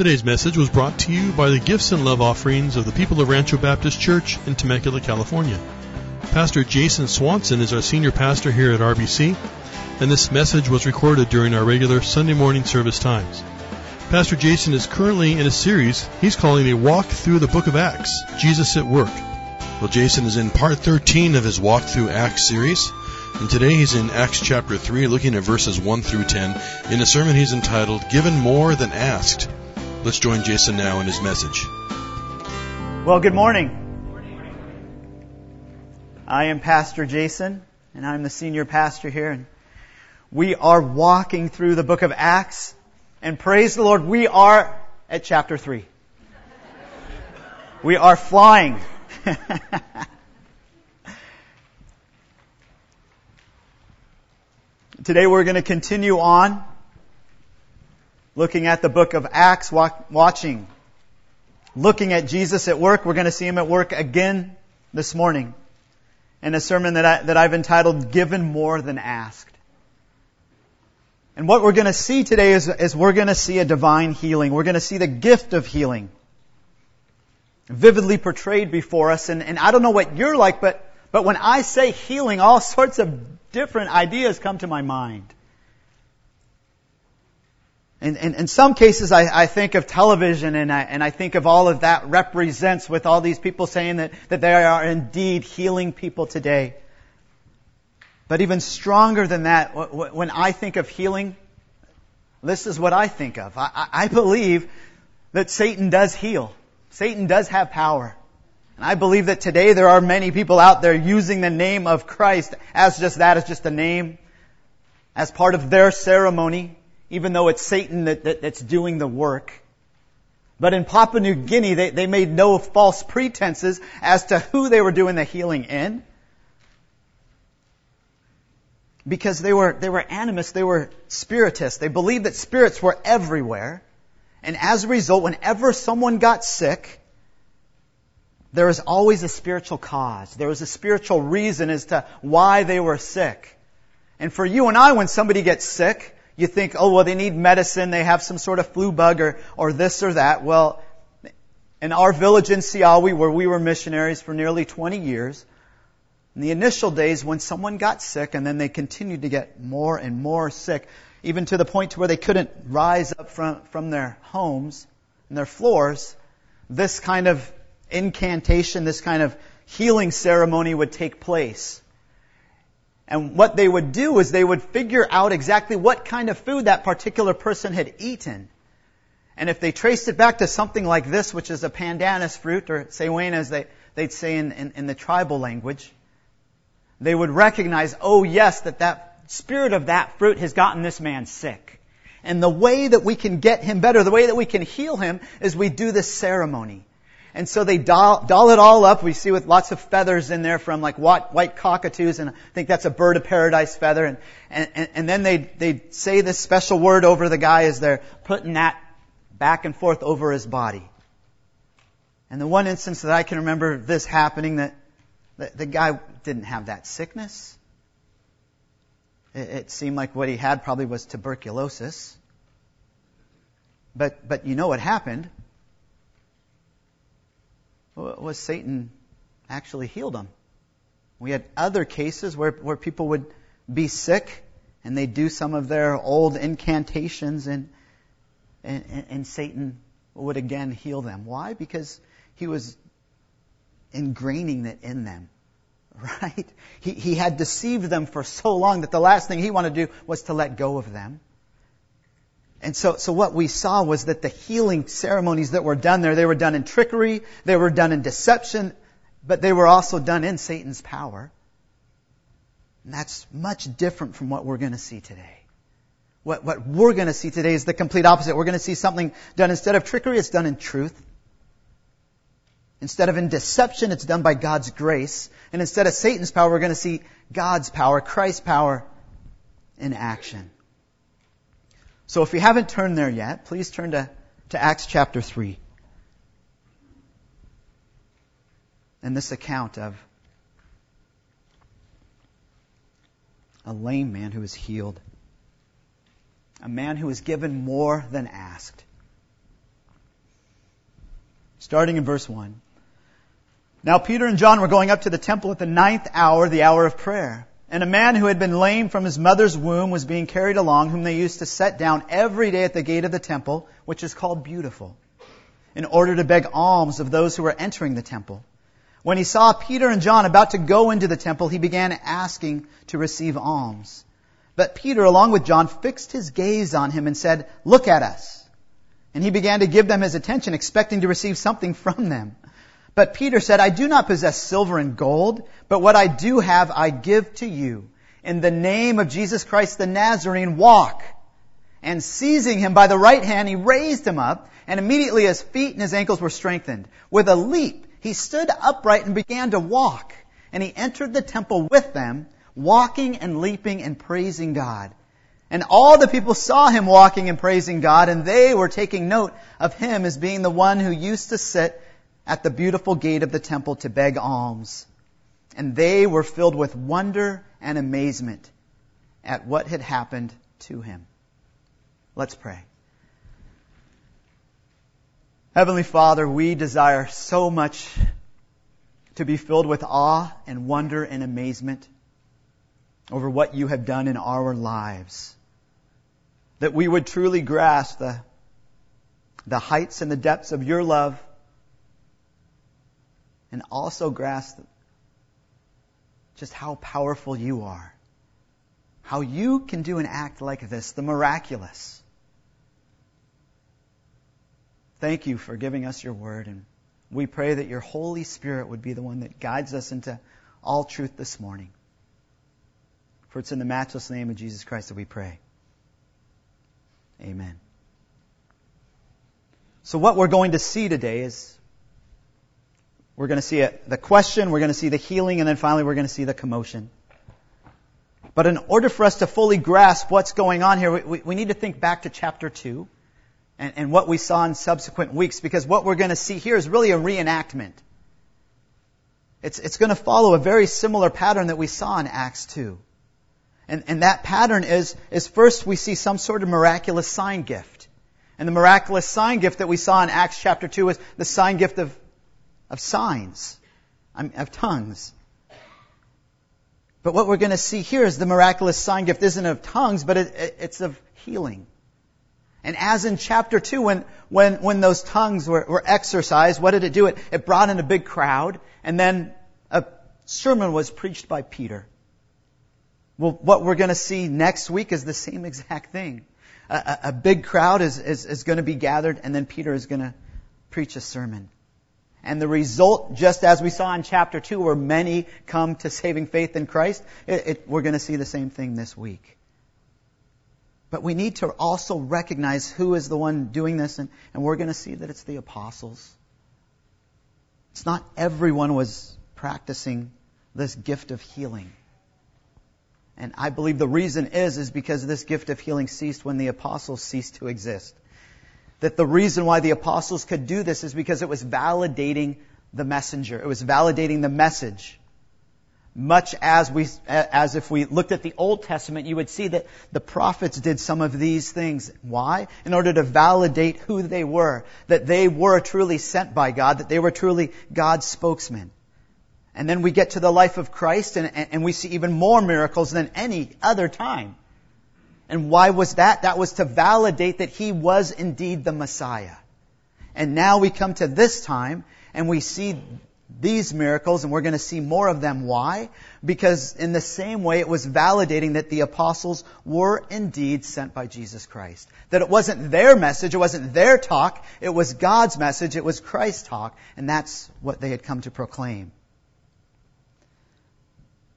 Today's message was brought to you by the gifts and love offerings of the people of Rancho Baptist Church in Temecula, California. Pastor Jason Swanson is our senior pastor here at RBC, and this message was recorded during our regular Sunday morning service times. Pastor Jason is currently in a series he's calling a walk through the book of Acts, Jesus at Work. Well, Jason is in part 13 of his walk through Acts series. And today he's in Acts chapter 3, looking at verses 1 through 10, in a sermon he's entitled, Given More Than Asked. Let's join Jason now in his message. Well, good morning. I am Pastor Jason, and I'm the senior pastor here. And we are walking through the book of Acts, and praise the Lord, we are at chapter 3. We are flying. Today we're going to continue on looking at the book of Acts, watching, looking at Jesus at work. We're going to see him at work again this morning in a sermon that, I, that I've entitled Given More Than Asked. And what we're going to see today is, is we're going to see a divine healing. We're going to see the gift of healing vividly portrayed before us. And, and I don't know what you're like, but, but when I say healing, all sorts of different ideas come to my mind. And, and in some cases, I, I think of television and I, and I think of all of that represents with all these people saying that, that they are indeed healing people today. But even stronger than that, when I think of healing, this is what I think of. I, I believe that Satan does heal. Satan does have power. And I believe that today there are many people out there using the name of Christ as just that, as just a name, as part of their ceremony, even though it's Satan that, that, that's doing the work. But in Papua New Guinea, they, they made no false pretenses as to who they were doing the healing in. Because they were, they were animists, they were spiritists. They believed that spirits were everywhere. And as a result, whenever someone got sick, there was always a spiritual cause. There was a spiritual reason as to why they were sick. And for you and I, when somebody gets sick, you think, oh, well, they need medicine, they have some sort of flu bug or, or this or that. Well, in our village in Siawi, where we were missionaries for nearly 20 years, in the initial days when someone got sick and then they continued to get more and more sick, even to the point to where they couldn't rise up from, from their homes and their floors, this kind of incantation, this kind of healing ceremony would take place. And what they would do is they would figure out exactly what kind of food that particular person had eaten. And if they traced it back to something like this, which is a pandanus fruit, or sewena as they, they'd say in, in, in the tribal language, they would recognize, oh yes, that that spirit of that fruit has gotten this man sick. And the way that we can get him better, the way that we can heal him, is we do this ceremony. And so they doll, doll, it all up. We see with lots of feathers in there from like white, white cockatoos, and I think that's a bird of paradise feather. And, and, and then they, they say this special word over the guy as they're putting that back and forth over his body. And the one instance that I can remember this happening that the, the guy didn't have that sickness. It, it seemed like what he had probably was tuberculosis. But, but you know what happened? Was Satan actually healed them. We had other cases where, where people would be sick and they do some of their old incantations and, and, and Satan would again heal them. Why? Because he was ingraining it in them. Right? He, he had deceived them for so long that the last thing he wanted to do was to let go of them. And so, so what we saw was that the healing ceremonies that were done there, they were done in trickery, they were done in deception, but they were also done in Satan's power. And that's much different from what we're going to see today. What, what we're going to see today is the complete opposite. We're going to see something done instead of trickery, it's done in truth. Instead of in deception, it's done by God's grace. And instead of Satan's power, we're going to see God's power, Christ's power in action. So if you haven't turned there yet, please turn to, to Acts chapter 3. And this account of a lame man who is healed. A man who is given more than asked. starting in verse 1. Now Peter and John were going up to the temple at the ninth hour, the hour of prayer. And a man who had been lame from his mother's womb was being carried along, whom they used to set down every day at the gate of the temple, which is called Beautiful, in order to beg alms of those who were entering the temple. When he saw Peter and John about to go into the temple, he began asking to receive alms. But Peter, along with John, fixed his gaze on him and said, Look at us. And he began to give them his attention, expecting to receive something from them. But Peter said, I do not possess silver and gold, but what I do have I give to you. In the name of Jesus Christ the Nazarene, walk. And seizing him by the right hand, he raised him up, and immediately his feet and his ankles were strengthened. With a leap, he stood upright and began to walk. And he entered the temple with them, walking and leaping and praising God. And all the people saw him walking and praising God, and they were taking note of him as being the one who used to sit at the beautiful gate of the temple to beg alms. And they were filled with wonder and amazement at what had happened to him. Let's pray. Heavenly Father, we desire so much to be filled with awe and wonder and amazement over what you have done in our lives. That we would truly grasp the, the heights and the depths of your love and also grasp just how powerful you are. How you can do an act like this, the miraculous. Thank you for giving us your word, and we pray that your Holy Spirit would be the one that guides us into all truth this morning. For it's in the matchless name of Jesus Christ that we pray. Amen. So what we're going to see today is we're going to see it, the question, we're going to see the healing, and then finally we're going to see the commotion. But in order for us to fully grasp what's going on here, we, we need to think back to chapter 2 and, and what we saw in subsequent weeks, because what we're going to see here is really a reenactment. It's, it's going to follow a very similar pattern that we saw in Acts 2. And, and that pattern is, is first we see some sort of miraculous sign gift. And the miraculous sign gift that we saw in Acts chapter 2 is the sign gift of of signs, of tongues. But what we're going to see here is the miraculous sign gift isn't of tongues, but it, it's of healing. And as in chapter 2, when, when, when those tongues were, were exercised, what did it do? It, it brought in a big crowd, and then a sermon was preached by Peter. Well, what we're going to see next week is the same exact thing. A, a, a big crowd is, is, is going to be gathered, and then Peter is going to preach a sermon. And the result, just as we saw in chapter 2, where many come to saving faith in Christ, it, it, we're going to see the same thing this week. But we need to also recognize who is the one doing this, and, and we're going to see that it's the apostles. It's not everyone was practicing this gift of healing. And I believe the reason is, is because this gift of healing ceased when the apostles ceased to exist that the reason why the apostles could do this is because it was validating the messenger. It was validating the message. Much as we, as if we looked at the Old Testament, you would see that the prophets did some of these things. Why? In order to validate who they were. That they were truly sent by God. That they were truly God's spokesmen. And then we get to the life of Christ and, and we see even more miracles than any other time. And why was that? That was to validate that he was indeed the Messiah. And now we come to this time and we see these miracles and we're going to see more of them. Why? Because in the same way it was validating that the apostles were indeed sent by Jesus Christ. That it wasn't their message, it wasn't their talk, it was God's message, it was Christ's talk, and that's what they had come to proclaim.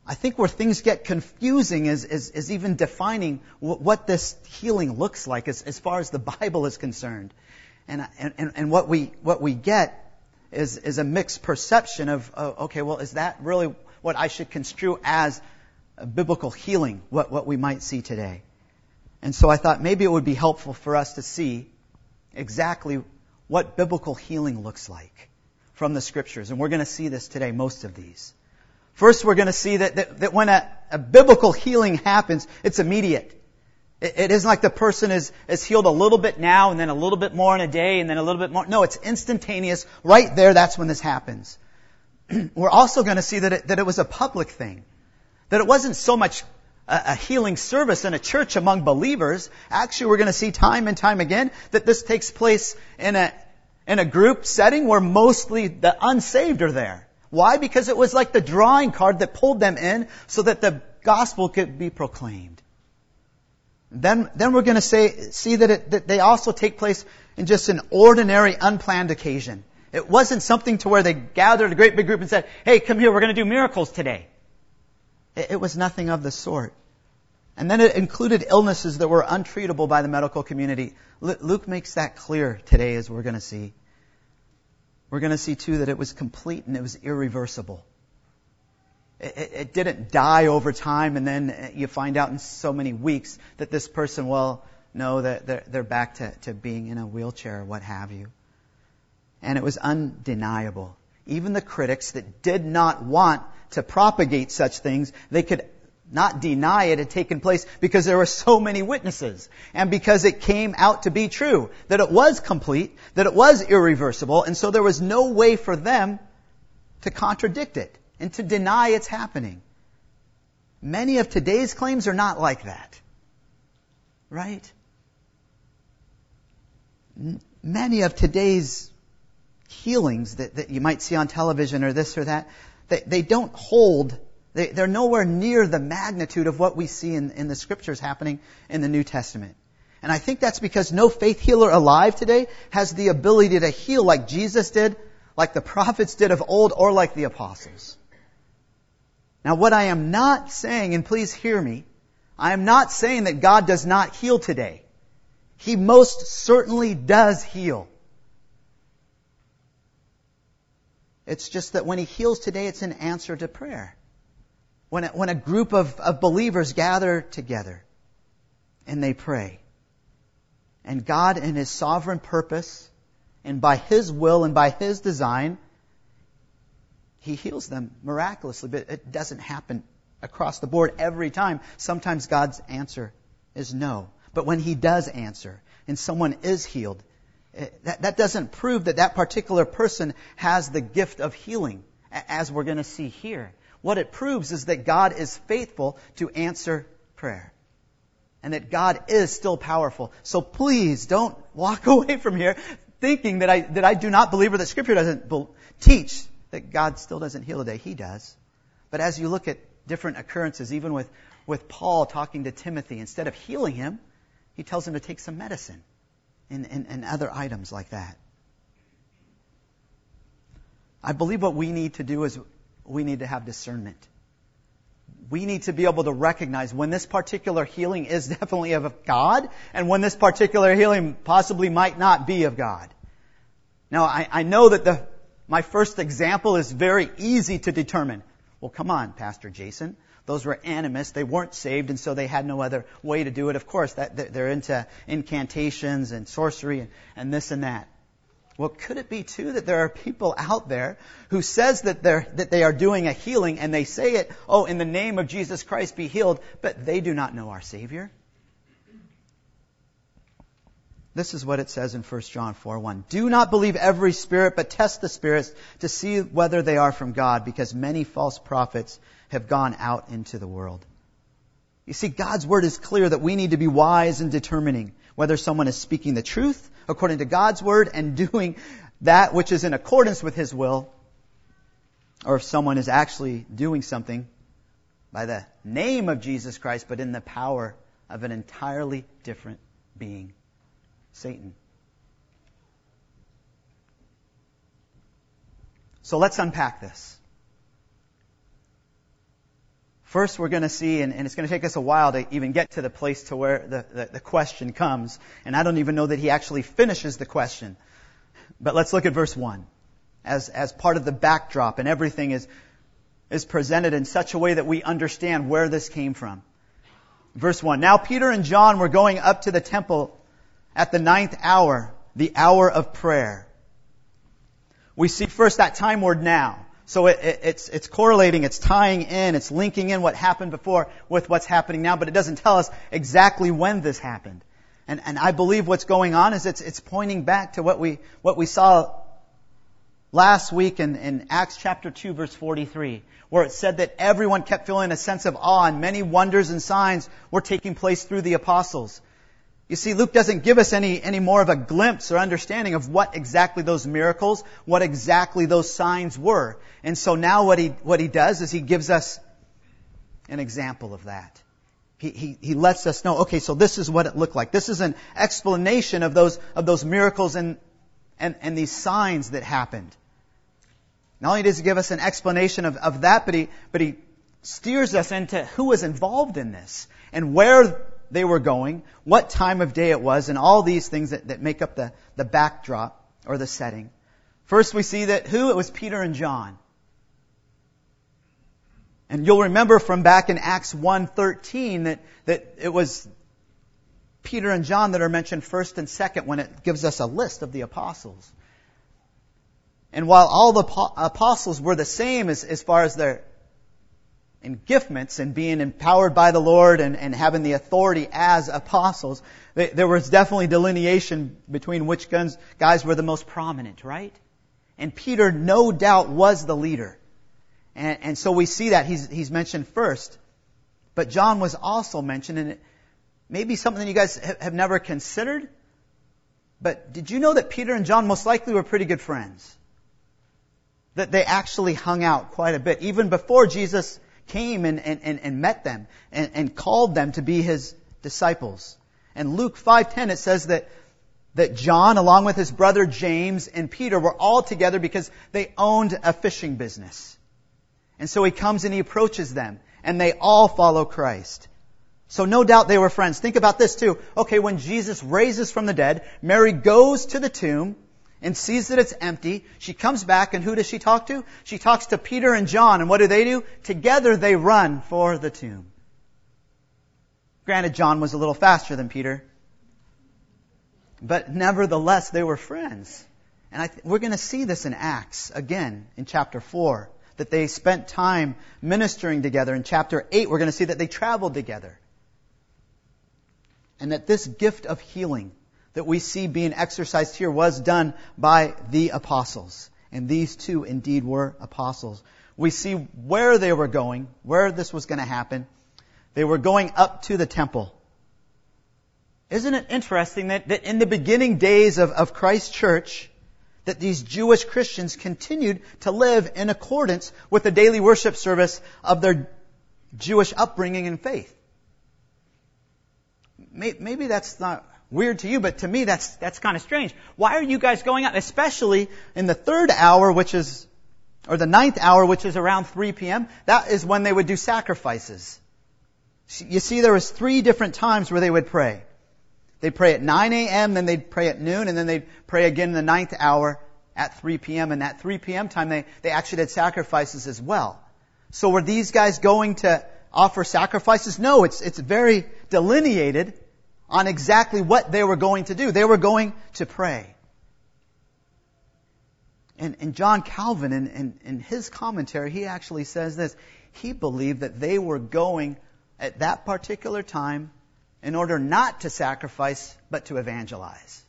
I think where things get confusing is, is, is even defining w- what this healing looks like as, as far as the Bible is concerned. And, and, and what, we, what we get is, is a mixed perception of, okay, well, is that really what I should construe as biblical healing, what, what we might see today? And so I thought maybe it would be helpful for us to see exactly what biblical healing looks like from the scriptures. And we're going to see this today, most of these. First, we're going to see that, that, that when a, a, biblical healing happens, it's immediate. It, it isn't like the person is, is healed a little bit now and then a little bit more in a day and then a little bit more. No, it's instantaneous. Right there, that's when this happens. We're also going to see that it, that it was a public thing. That it wasn't so much a, a healing service in a church among believers. Actually, we're going to see time and time again that this takes place in a, in a group setting where mostly the unsaved are there. Why? Because it was like the drawing card that pulled them in so that the gospel could be proclaimed. Then, then we're going to say, see that, it, that they also take place in just an ordinary, unplanned occasion. It wasn't something to where they gathered a great big group and said, hey, come here, we're going to do miracles today. It, it was nothing of the sort. And then it included illnesses that were untreatable by the medical community. Luke makes that clear today as we're going to see. We're going to see too that it was complete and it was irreversible. It, it, didn't die over time and then uh, you find out in so many weeks that this person, well, no, they're, they're back to, to being in a wheelchair or what have you. And it was undeniable. Even the critics that did not want to propagate such things, they could not deny it had taken place because there were so many witnesses and because it came out to be true that it was complete, that it was irreversible, and so there was no way for them to contradict it and to deny it's happening. Many of today's claims are not like that. Right? Many of today's healings that, that you might see on television or this or that, they, they don't hold they, are nowhere near the magnitude of what we see in, in the scriptures happening in the New Testament. And I think that's because no faith healer alive today has the ability to heal like Jesus did, like the prophets did of old, or like the apostles. Now what I am not saying, and please hear me, I am not saying that God does not heal today. He most certainly does heal. It's just that when He heals today, it's an answer to prayer when a, when a group of, of believers gather together and they pray. And God in His sovereign purpose and by His will and by His design, He heals them miraculously, but it doesn't happen across the board every time. Sometimes God's answer is no. But when He does answer and someone is healed, eh, that, that doesn't prove that that particular person has the gift of healing, as we're going to see here. What it proves is that God is faithful to answer prayer. And that God is still powerful. So please don't walk away from here thinking that I, that I do not believe or that scripture doesn't teach that God still doesn't heal today. He does. But as you look at different occurrences, even with, with Paul talking to Timothy, instead of healing him, he tells him to take some medicine and, and, and other items like that. I believe what we need to do is we need to have discernment. We need to be able to recognize when this particular healing is definitely of God and when this particular healing possibly might not be of God. Now, I, I know that the, my first example is very easy to determine. Well, come on, Pastor Jason. Those were animists. They weren't saved, and so they had no other way to do it. Of course, that, they're into incantations and sorcery and, and this and that. Well, could it be too that there are people out there who says that they're, that they are doing a healing and they say it, oh, in the name of Jesus Christ be healed, but they do not know our Savior? This is what it says in 1 John 4 1. Do not believe every spirit, but test the spirits to see whether they are from God, because many false prophets have gone out into the world. You see, God's word is clear that we need to be wise in determining whether someone is speaking the truth according to God's word and doing that which is in accordance with His will, or if someone is actually doing something by the name of Jesus Christ, but in the power of an entirely different being, Satan. So let's unpack this. First, we're going to see, and, and, it's going to take us a while to even get to the place to where the, the, the question comes. And I don't even know that he actually finishes the question. But let's look at verse 1 as, as part of the backdrop, and everything is, is presented in such a way that we understand where this came from. Verse 1. Now Peter and John were going up to the temple at the ninth hour, the hour of prayer. We see first that time word now. So it, it, it's, it's correlating, it's tying in, it's linking in what happened before with what's happening now, but it doesn't tell us exactly when this happened. And, and I believe what's going on is it's, it's pointing back to what we, what we saw last week in, in Acts chapter 2 verse 43, where it said that everyone kept feeling a sense of awe and many wonders and signs were taking place through the apostles. You see, Luke doesn't give us any, any more of a glimpse or understanding of what exactly those miracles, what exactly those signs were. And so now what he, what he does is he gives us an example of that. He, he, he lets us know, okay, so this is what it looked like. This is an explanation of those, of those miracles and, and, and these signs that happened. Not only does he give us an explanation of, of that, but he, but he steers us into who was involved in this and where they were going, what time of day it was, and all these things that, that make up the, the backdrop or the setting. First we see that who? It was Peter and John. And you'll remember from back in Acts 1.13 that, that it was Peter and John that are mentioned first and second when it gives us a list of the apostles. And while all the apostles were the same as, as far as their and giftments and being empowered by the Lord and, and having the authority as apostles, there was definitely delineation between which guns, guys were the most prominent, right? And Peter, no doubt, was the leader. And, and so we see that he's, he's mentioned first. But John was also mentioned, and it may be something you guys have never considered. But did you know that Peter and John most likely were pretty good friends? That they actually hung out quite a bit, even before Jesus came and, and, and, and met them and, and called them to be his disciples. And Luke 5.10 it says that, that John along with his brother James and Peter were all together because they owned a fishing business. And so he comes and he approaches them and they all follow Christ. So no doubt they were friends. Think about this too. Okay, when Jesus raises from the dead, Mary goes to the tomb and sees that it's empty. She comes back and who does she talk to? She talks to Peter and John and what do they do? Together they run for the tomb. Granted, John was a little faster than Peter, but nevertheless they were friends. And th- we're going to see this in Acts again in chapter 4, that they spent time ministering together. In chapter 8, we're going to see that they traveled together. And that this gift of healing that we see being exercised here was done by the apostles. And these two indeed were apostles. We see where they were going, where this was going to happen. They were going up to the temple. Isn't it interesting that, that in the beginning days of, of Christ's church, that these Jewish Christians continued to live in accordance with the daily worship service of their Jewish upbringing and faith? Maybe that's not weird to you, but to me that's, that's kind of strange. Why are you guys going out, especially in the third hour, which is, or the ninth hour, which is around 3 p.m.? That is when they would do sacrifices. You see, there was three different times where they would pray. They'd pray at 9 a.m., then they'd pray at noon, and then they'd pray again in the ninth hour at 3 p.m. And at 3 p.m. time, they, they actually did sacrifices as well. So were these guys going to offer sacrifices? No, it's, it's very delineated on exactly what they were going to do. They were going to pray. And, and John Calvin, in, in, in his commentary, he actually says this. He believed that they were going at that particular time in order not to sacrifice, but to evangelize.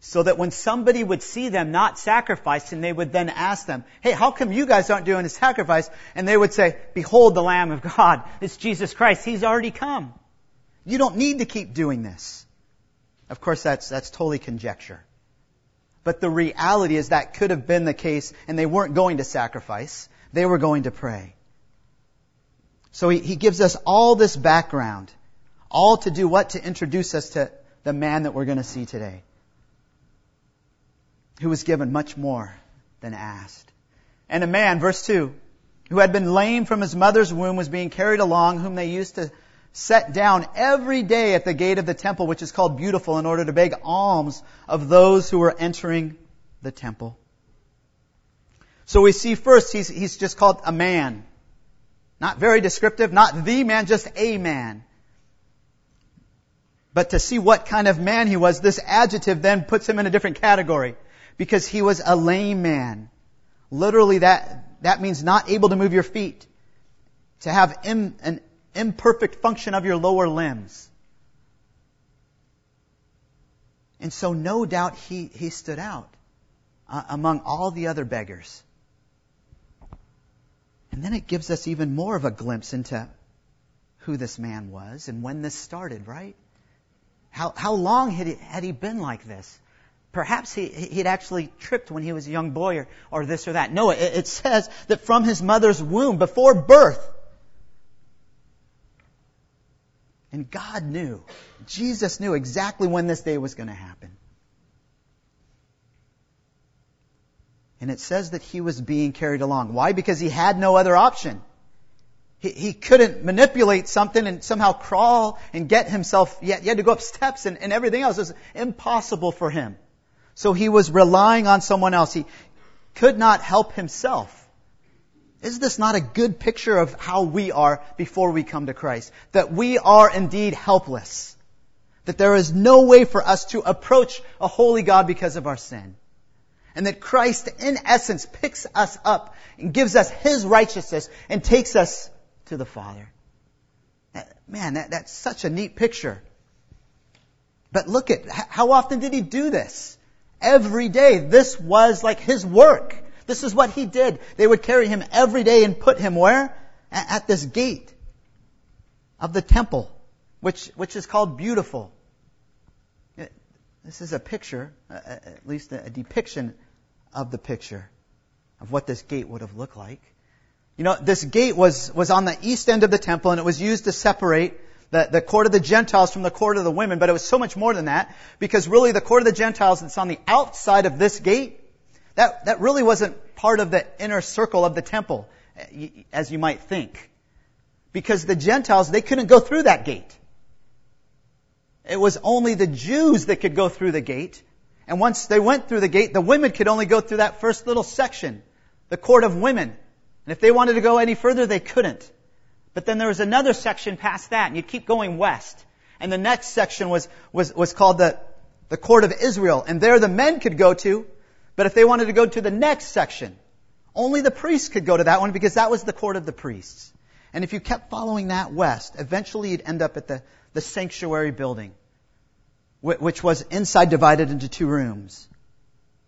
So that when somebody would see them not sacrificing, they would then ask them, hey, how come you guys aren't doing a sacrifice? And they would say, behold the Lamb of God. It's Jesus Christ. He's already come. You don't need to keep doing this. Of course, that's, that's totally conjecture. But the reality is that could have been the case, and they weren't going to sacrifice. They were going to pray. So he, he gives us all this background, all to do what? To introduce us to the man that we're going to see today, who was given much more than asked. And a man, verse 2, who had been lame from his mother's womb was being carried along, whom they used to set down every day at the gate of the temple, which is called Beautiful, in order to beg alms of those who were entering the temple. So we see first he's, he's just called a man. Not very descriptive, not the man, just a man. But to see what kind of man he was, this adjective then puts him in a different category. Because he was a lame man. Literally that, that means not able to move your feet. To have Im, an imperfect function of your lower limbs. And so no doubt he, he stood out uh, among all the other beggars. And then it gives us even more of a glimpse into who this man was and when this started, right? How, how long had he, had he been like this? Perhaps he, he'd actually tripped when he was a young boy or, or this or that. No, it, it says that from his mother's womb, before birth, and God knew, Jesus knew exactly when this day was going to happen. And it says that he was being carried along. Why? Because he had no other option. He, he couldn't manipulate something and somehow crawl and get himself, he had, he had to go up steps and, and everything else. Was impossible for him. So he was relying on someone else. He could not help himself. Is this not a good picture of how we are before we come to Christ? That we are indeed helpless. That there is no way for us to approach a holy God because of our sin. And that Christ, in essence, picks us up and gives us His righteousness and takes us to the Father. Man, that, that's such a neat picture. But look at, how often did He do this? Every day. This was like His work. This is what He did. They would carry Him every day and put Him where? At this gate of the temple, which, which is called Beautiful. This is a picture, at least a depiction of the picture of what this gate would have looked like. You know, this gate was, was on the east end of the temple and it was used to separate the, the court of the Gentiles from the court of the women, but it was so much more than that because really the court of the Gentiles that's on the outside of this gate, that, that really wasn't part of the inner circle of the temple, as you might think. Because the Gentiles, they couldn't go through that gate. It was only the Jews that could go through the gate, and once they went through the gate, the women could only go through that first little section, the court of women. And if they wanted to go any further, they couldn't. But then there was another section past that, and you'd keep going west. And the next section was, was, was called the, the court of Israel. And there the men could go to, but if they wanted to go to the next section, only the priests could go to that one because that was the court of the priests. And if you kept following that west, eventually you'd end up at the, the sanctuary building which was inside divided into two rooms.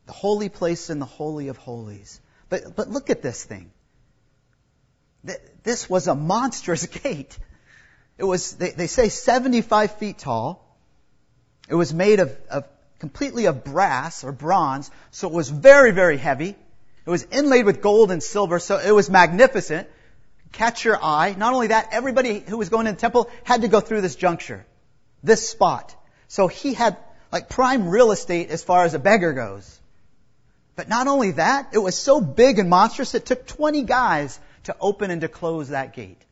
The holy place and the holy of holies. But, but look at this thing. This was a monstrous gate. It was, they, they say 75 feet tall. It was made of, of completely of brass or bronze, so it was very, very heavy. It was inlaid with gold and silver, so it was magnificent. Catch your eye. Not only that, everybody who was going to the temple had to go through this juncture, this spot. So he had like prime real estate as far as a beggar goes. But not only that, it was so big and monstrous it took 20 guys to open and to close that gate.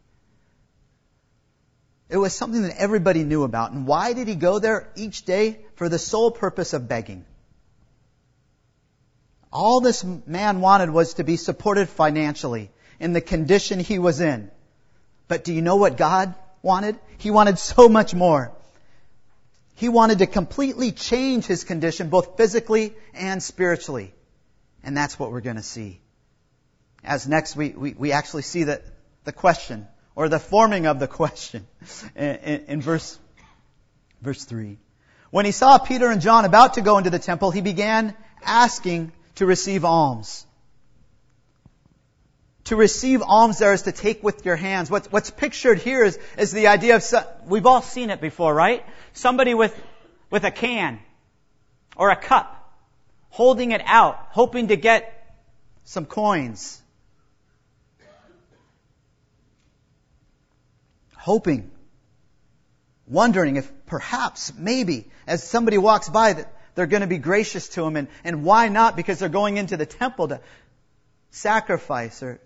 It was something that everybody knew about. And why did he go there each day? For the sole purpose of begging. All this man wanted was to be supported financially in the condition he was in. But do you know what God wanted? He wanted so much more. He wanted to completely change his condition, both physically and spiritually. And that's what we're going to see. As next we, we, we actually see the, the question, or the forming of the question, in, in, in verse, verse 3. When he saw Peter and John about to go into the temple, he began asking to receive alms. To receive alms there is to take with your hands. What's, what's pictured here is, is the idea of, we've all seen it before, right? Somebody with, with a can or a cup holding it out, hoping to get some coins. Hoping, wondering if perhaps, maybe, as somebody walks by, that they're going to be gracious to him. And, and why not? Because they're going into the temple to sacrifice or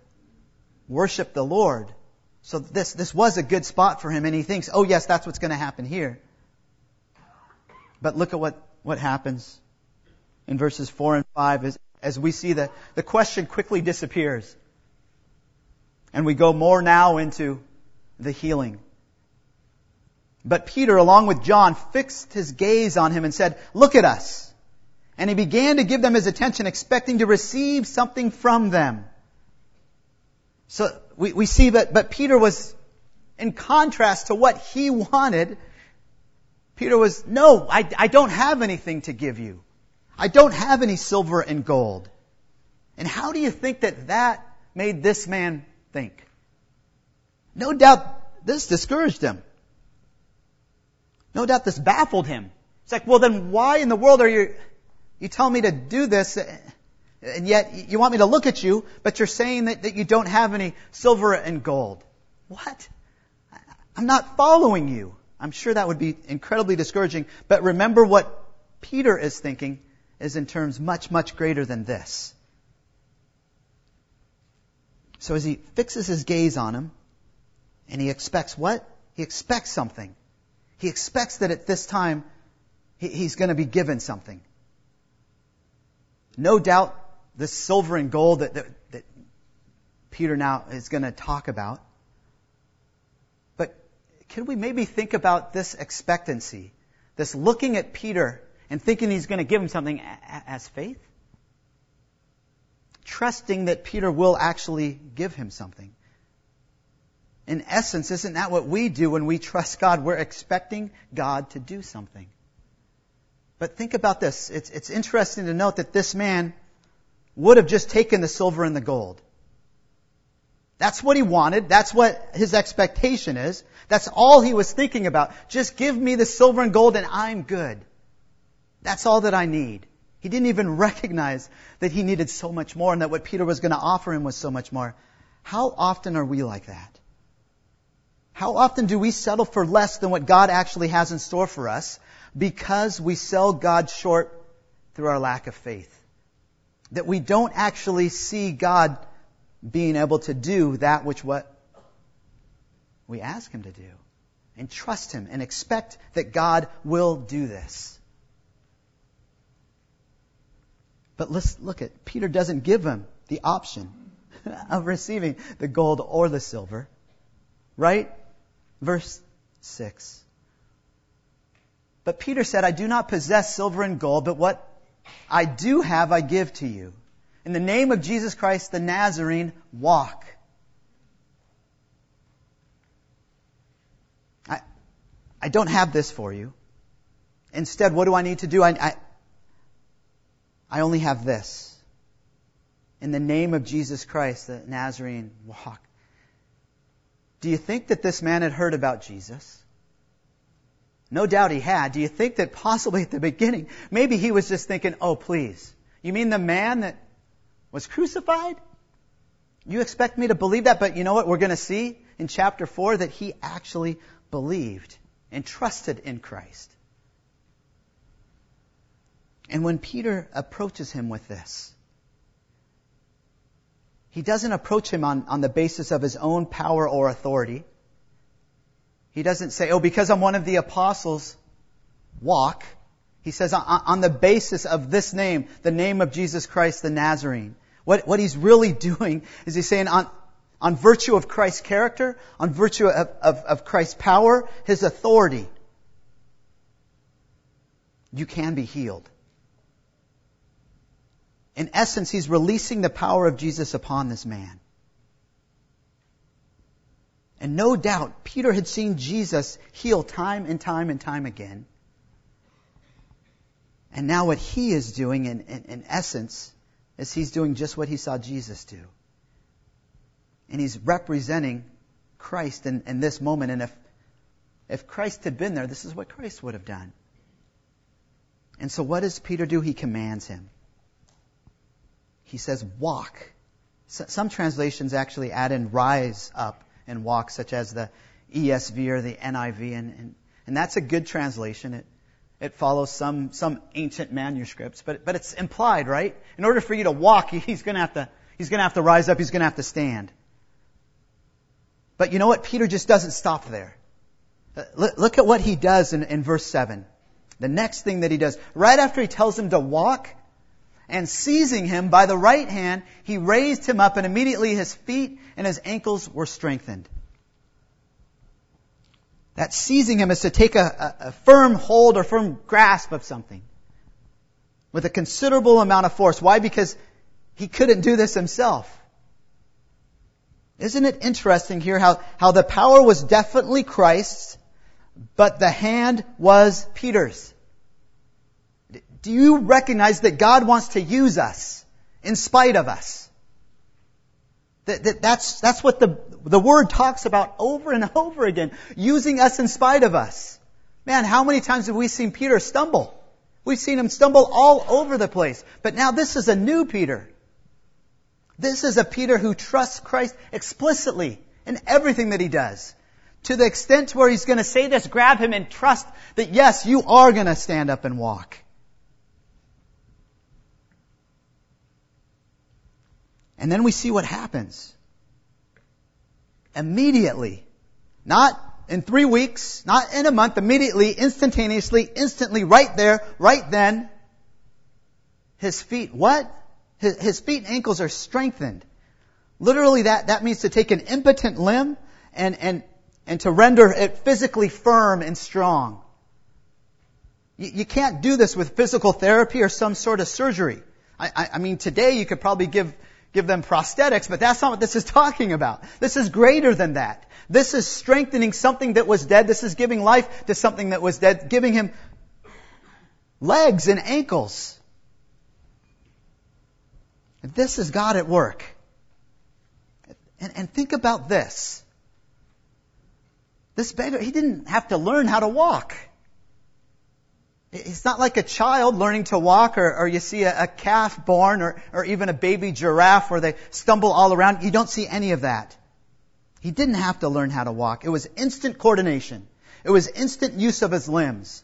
worship the Lord. So this, this was a good spot for him, and he thinks, oh yes, that's what's going to happen here. But look at what, what happens in verses 4 and 5 as, as we see that the question quickly disappears. And we go more now into the healing. But Peter, along with John, fixed his gaze on him and said, Look at us. And he began to give them his attention, expecting to receive something from them. So we, we see that, but Peter was in contrast to what he wanted. Peter was, no, I, I don't have anything to give you. I don't have any silver and gold. And how do you think that that made this man think? No doubt this discouraged him. No doubt this baffled him. It's like, well then why in the world are you, you telling me to do this and yet you want me to look at you, but you're saying that, that you don't have any silver and gold. What? I'm not following you. I'm sure that would be incredibly discouraging, but remember what Peter is thinking is in terms much, much greater than this. So as he fixes his gaze on him, and he expects what? He expects something. He expects that at this time he's going to be given something. No doubt the silver and gold that, that, that Peter now is going to talk about. But can we maybe think about this expectancy, this looking at Peter and thinking he's going to give him something as faith? Trusting that Peter will actually give him something. In essence, isn't that what we do when we trust God? We're expecting God to do something. But think about this. It's, it's interesting to note that this man would have just taken the silver and the gold. That's what he wanted. That's what his expectation is. That's all he was thinking about. Just give me the silver and gold and I'm good. That's all that I need. He didn't even recognize that he needed so much more and that what Peter was going to offer him was so much more. How often are we like that? How often do we settle for less than what God actually has in store for us because we sell God short through our lack of faith? that we don't actually see God being able to do that which what we ask Him to do. And trust Him and expect that God will do this. But let's look at, Peter doesn't give him the option of receiving the gold or the silver. Right? Verse 6. But Peter said, I do not possess silver and gold, but what I do have, I give to you. In the name of Jesus Christ the Nazarene, walk. I, I don't have this for you. Instead, what do I need to do? I, I, I only have this. In the name of Jesus Christ, the Nazarene, walk. Do you think that this man had heard about Jesus? No doubt he had. Do you think that possibly at the beginning, maybe he was just thinking, oh, please. You mean the man that was crucified? You expect me to believe that? But you know what? We're going to see in chapter 4 that he actually believed and trusted in Christ. And when Peter approaches him with this, he doesn't approach him on, on the basis of his own power or authority. He doesn't say, oh, because I'm one of the apostles, walk. He says, on the basis of this name, the name of Jesus Christ the Nazarene. What, what he's really doing is he's saying, on, on virtue of Christ's character, on virtue of, of, of Christ's power, his authority, you can be healed. In essence, he's releasing the power of Jesus upon this man. And no doubt, Peter had seen Jesus heal time and time and time again. And now what he is doing in, in, in, essence is he's doing just what he saw Jesus do. And he's representing Christ in, in this moment. And if, if Christ had been there, this is what Christ would have done. And so what does Peter do? He commands him. He says, walk. So, some translations actually add in rise up and walk, such as the ESV or the NIV, and, and, and that's a good translation. It, it follows some, some ancient manuscripts, but, but it's implied, right? In order for you to walk, he's gonna have to, he's gonna have to rise up, he's gonna have to stand. But you know what? Peter just doesn't stop there. Uh, look, look at what he does in, in verse 7. The next thing that he does, right after he tells him to walk, and seizing him by the right hand, he raised him up and immediately his feet and his ankles were strengthened. That seizing him is to take a, a, a firm hold or firm grasp of something. with a considerable amount of force. Why? Because he couldn't do this himself. Isn't it interesting here how, how the power was definitely Christ's, but the hand was Peter's? Do you recognize that God wants to use us in spite of us? That, that, that's, that's what the, the word talks about over and over again. Using us in spite of us. Man, how many times have we seen Peter stumble? We've seen him stumble all over the place. But now this is a new Peter. This is a Peter who trusts Christ explicitly in everything that he does. To the extent to where he's going to say this, grab him and trust that yes, you are going to stand up and walk. And then we see what happens. Immediately. Not in three weeks, not in a month, immediately, instantaneously, instantly, right there, right then. His feet, what? His, feet and ankles are strengthened. Literally that, that means to take an impotent limb and, and, and to render it physically firm and strong. You, you can't do this with physical therapy or some sort of surgery. I, I, I mean, today you could probably give give them prosthetics, but that's not what this is talking about. This is greater than that. This is strengthening something that was dead. This is giving life to something that was dead, giving him legs and ankles. This is God at work. And, and think about this. This beggar, he didn't have to learn how to walk. It's not like a child learning to walk or, or you see a, a calf born or, or even a baby giraffe where they stumble all around. You don't see any of that. He didn't have to learn how to walk. It was instant coordination. It was instant use of his limbs,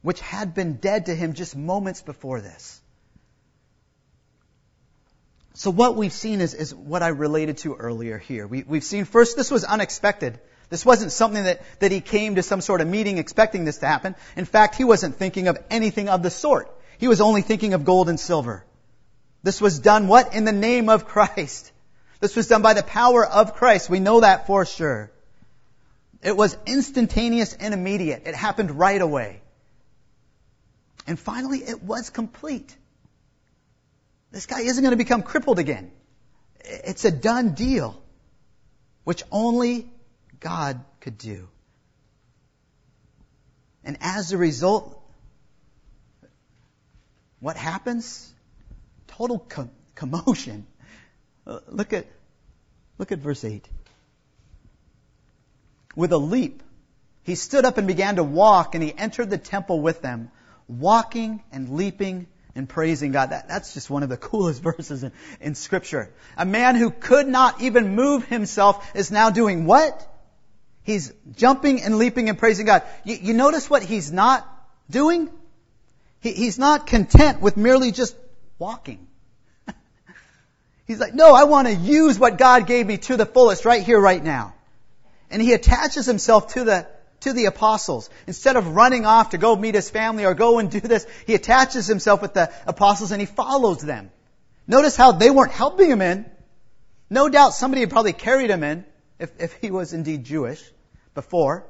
which had been dead to him just moments before this. So what we've seen is, is what I related to earlier here. We, we've seen first this was unexpected. This wasn't something that, that he came to some sort of meeting expecting this to happen. In fact, he wasn't thinking of anything of the sort. He was only thinking of gold and silver. This was done what? In the name of Christ. This was done by the power of Christ. We know that for sure. It was instantaneous and immediate. It happened right away. And finally, it was complete. This guy isn't going to become crippled again. It's a done deal, which only God could do. And as a result, what happens? Total com- commotion. Look at, look at verse 8. With a leap, he stood up and began to walk, and he entered the temple with them, walking and leaping and praising God. That, that's just one of the coolest verses in, in Scripture. A man who could not even move himself is now doing what? He's jumping and leaping and praising God. You, you notice what he's not doing? He, he's not content with merely just walking. he's like, no, I want to use what God gave me to the fullest right here, right now. And he attaches himself to the, to the apostles. Instead of running off to go meet his family or go and do this, he attaches himself with the apostles and he follows them. Notice how they weren't helping him in. No doubt somebody had probably carried him in if, if he was indeed Jewish before.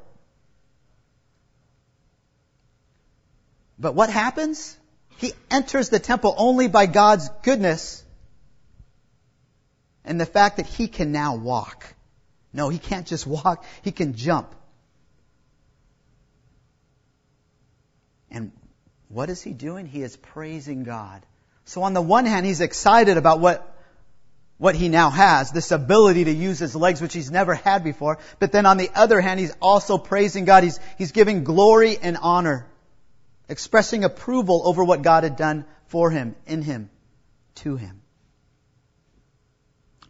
But what happens? He enters the temple only by God's goodness and the fact that he can now walk. No, he can't just walk, he can jump. And what is he doing? He is praising God. So on the one hand, he's excited about what what he now has, this ability to use his legs, which he's never had before. But then on the other hand, he's also praising God. He's, he's giving glory and honor, expressing approval over what God had done for him, in him, to him.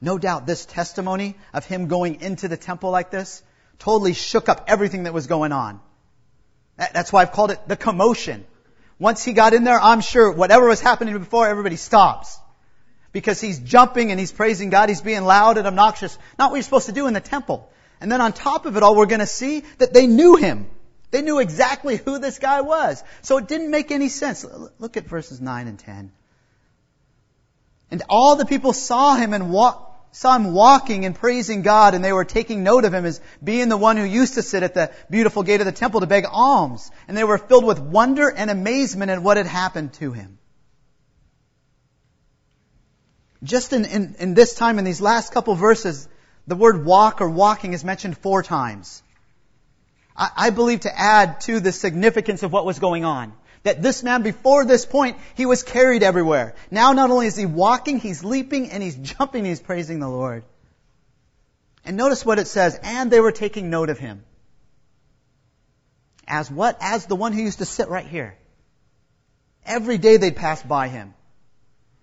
No doubt this testimony of him going into the temple like this totally shook up everything that was going on. That's why I've called it the commotion. Once he got in there, I'm sure whatever was happening before, everybody stops because he's jumping and he's praising God. He's being loud and obnoxious. Not what you're supposed to do in the temple. And then on top of it all, we're going to see that they knew him. They knew exactly who this guy was. So it didn't make any sense. Look at verses 9 and 10. And all the people saw him and saw him walking and praising God and they were taking note of him as being the one who used to sit at the beautiful gate of the temple to beg alms. And they were filled with wonder and amazement at what had happened to him. Just in, in, in this time, in these last couple verses, the word walk or walking is mentioned four times. I, I believe to add to the significance of what was going on. That this man, before this point, he was carried everywhere. Now not only is he walking, he's leaping and he's jumping, he's praising the Lord. And notice what it says, and they were taking note of him. As what? As the one who used to sit right here. Every day they'd pass by him.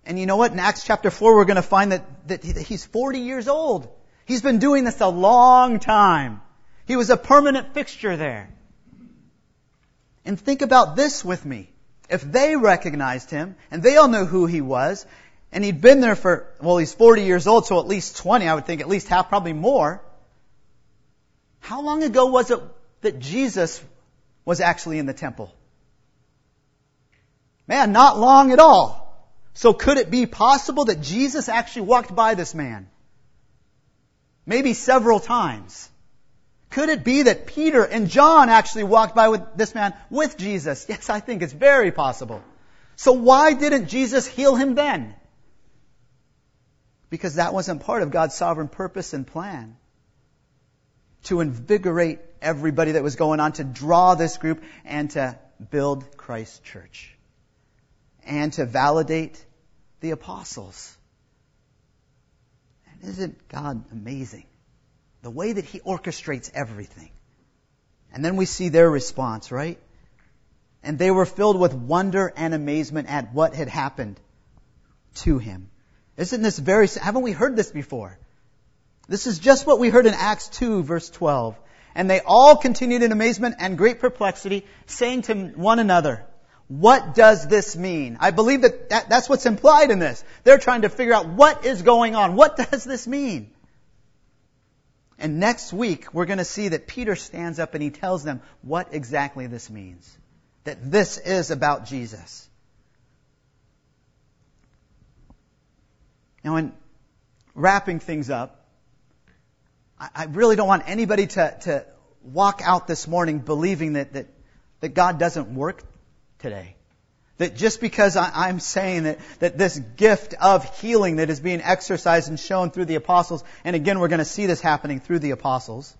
And you know what? In Acts chapter 4, we're going to find that, that he's 40 years old. He's been doing this a long time. He was a permanent fixture there. And think about this with me. If they recognized him, and they all knew who he was, and he'd been there for, well, he's 40 years old, so at least 20, I would think at least half, probably more. How long ago was it that Jesus was actually in the temple? Man, not long at all. So could it be possible that Jesus actually walked by this man? Maybe several times. Could it be that Peter and John actually walked by with this man with Jesus? Yes, I think it's very possible. So why didn't Jesus heal him then? Because that wasn't part of God's sovereign purpose and plan. To invigorate everybody that was going on, to draw this group, and to build Christ's church. And to validate the apostles. And isn't God amazing? The way that He orchestrates everything. And then we see their response, right? And they were filled with wonder and amazement at what had happened to him. Isn't this very, haven't we heard this before? This is just what we heard in Acts 2 verse 12. And they all continued in amazement and great perplexity, saying to one another, what does this mean? I believe that, that that's what's implied in this. They're trying to figure out what is going on. What does this mean? And next week, we're going to see that Peter stands up and he tells them what exactly this means. That this is about Jesus. Now, in wrapping things up, I, really don't want anybody to, to walk out this morning believing that, that, that God doesn't work today. That just because I, am saying that, that this gift of healing that is being exercised and shown through the apostles, and again we're going to see this happening through the apostles,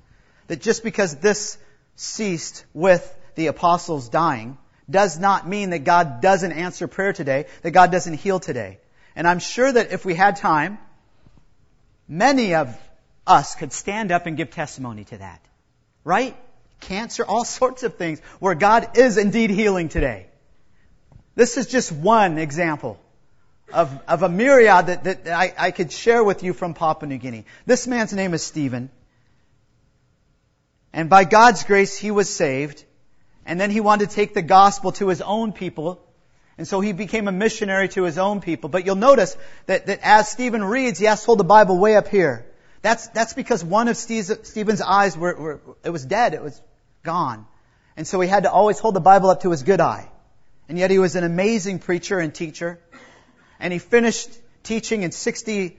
that just because this ceased with the apostles dying, does not mean that God doesn't answer prayer today, that God doesn't heal today. And I'm sure that if we had time, many of us could stand up and give testimony to that. Right? Cancer, all sorts of things where God is indeed healing today. This is just one example of, of a myriad that, that I, I could share with you from Papua New Guinea. This man's name is Stephen. And by God's grace, he was saved. And then he wanted to take the gospel to his own people. And so he became a missionary to his own people. But you'll notice that, that as Stephen reads, he has to hold the Bible way up here. That's, that's because one of Stephen's eyes were, were, it was dead. It was gone. And so he had to always hold the Bible up to his good eye. And yet he was an amazing preacher and teacher. And he finished teaching and 60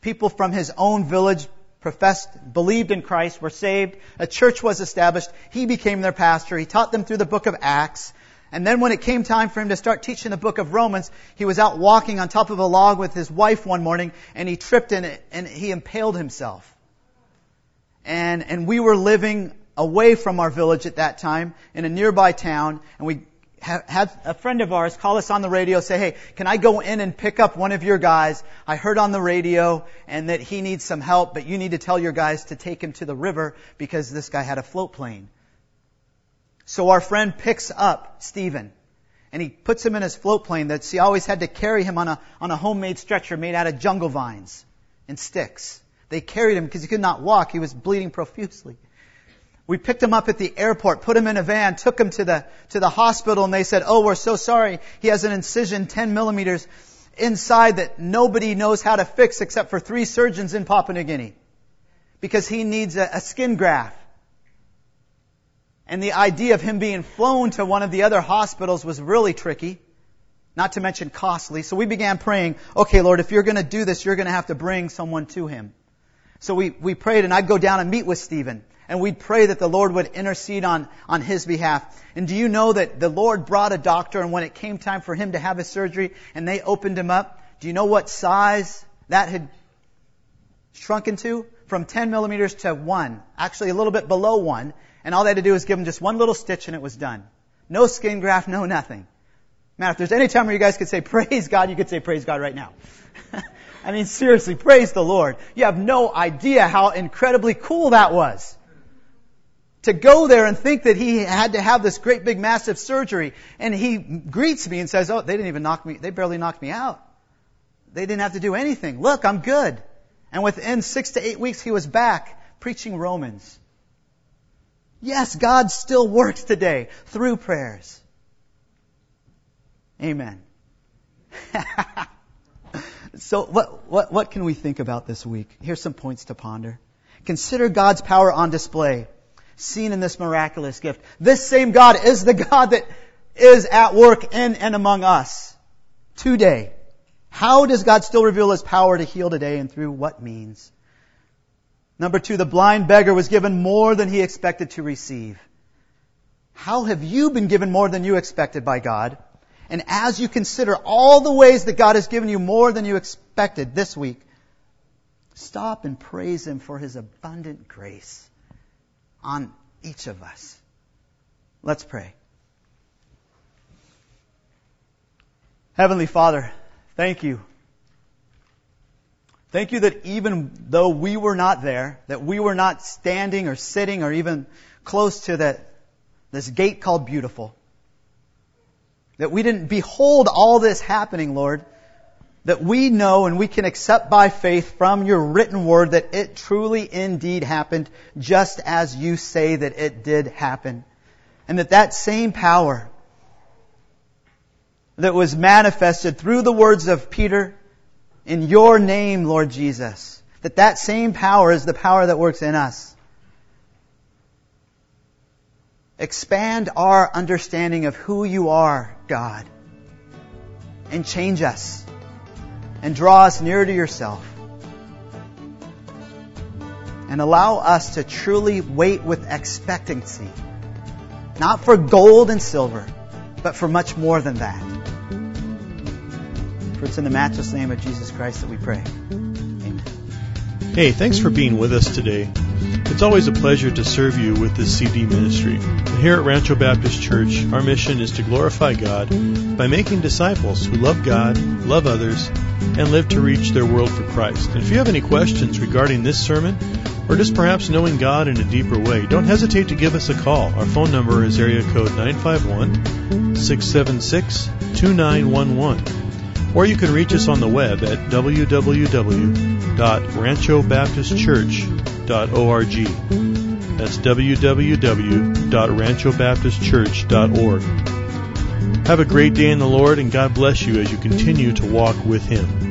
people from his own village professed, believed in Christ, were saved. A church was established. He became their pastor. He taught them through the book of Acts. And then when it came time for him to start teaching the book of Romans, he was out walking on top of a log with his wife one morning and he tripped in it and he impaled himself. And, and we were living away from our village at that time in a nearby town and we had a friend of ours call us on the radio, say, hey, can I go in and pick up one of your guys? I heard on the radio and that he needs some help, but you need to tell your guys to take him to the river because this guy had a float plane. So our friend picks up Stephen and he puts him in his float plane that she always had to carry him on a, on a homemade stretcher made out of jungle vines and sticks. They carried him because he could not walk. He was bleeding profusely. We picked him up at the airport, put him in a van, took him to the, to the hospital, and they said, oh, we're so sorry. He has an incision 10 millimeters inside that nobody knows how to fix except for three surgeons in Papua New Guinea. Because he needs a, a skin graft. And the idea of him being flown to one of the other hospitals was really tricky. not to mention costly. So we began praying, okay, Lord, if you're going to do this, you're going to have to bring someone to him. So we, we prayed and I'd go down and meet with Stephen and we'd pray that the Lord would intercede on, on his behalf. And do you know that the Lord brought a doctor and when it came time for him to have his surgery and they opened him up, do you know what size that had shrunk into? From 10 millimeters to 1. Actually a little bit below 1. And all they had to do was give him just one little stitch and it was done. No skin graft, no nothing. Man, if there's any time where you guys could say praise God, you could say praise God right now. I mean, seriously, praise the Lord. You have no idea how incredibly cool that was. To go there and think that he had to have this great big massive surgery and he greets me and says, oh, they didn't even knock me, they barely knocked me out. They didn't have to do anything. Look, I'm good. And within six to eight weeks he was back preaching Romans. Yes, God still works today through prayers. Amen. so what, what, what can we think about this week? Here's some points to ponder. Consider God's power on display, seen in this miraculous gift. This same God is the God that is at work in and among us today. How does God still reveal His power to heal today and through what means? Number two, the blind beggar was given more than he expected to receive. How have you been given more than you expected by God? And as you consider all the ways that God has given you more than you expected this week, stop and praise Him for His abundant grace on each of us. Let's pray. Heavenly Father, thank you. Thank you that even though we were not there, that we were not standing or sitting or even close to that, this gate called beautiful, that we didn't behold all this happening, Lord. That we know and we can accept by faith from your written word that it truly indeed happened just as you say that it did happen. And that that same power that was manifested through the words of Peter in your name, Lord Jesus, that that same power is the power that works in us. Expand our understanding of who you are, God, and change us and draw us nearer to yourself. And allow us to truly wait with expectancy, not for gold and silver, but for much more than that. For it's in the matchless name of Jesus Christ that we pray. Amen. Hey, thanks for being with us today. It's always a pleasure to serve you with this CD ministry. here at Rancho Baptist Church, our mission is to glorify God by making disciples who love God, love others, and live to reach their world for Christ. And if you have any questions regarding this sermon, or just perhaps knowing God in a deeper way, don't hesitate to give us a call. Our phone number is area code 951 676 2911. Or you can reach us on the web at www.ranchobaptistchurch.org. That's www.ranchobaptistchurch.org. Have a great day in the Lord and God bless you as you continue to walk with Him.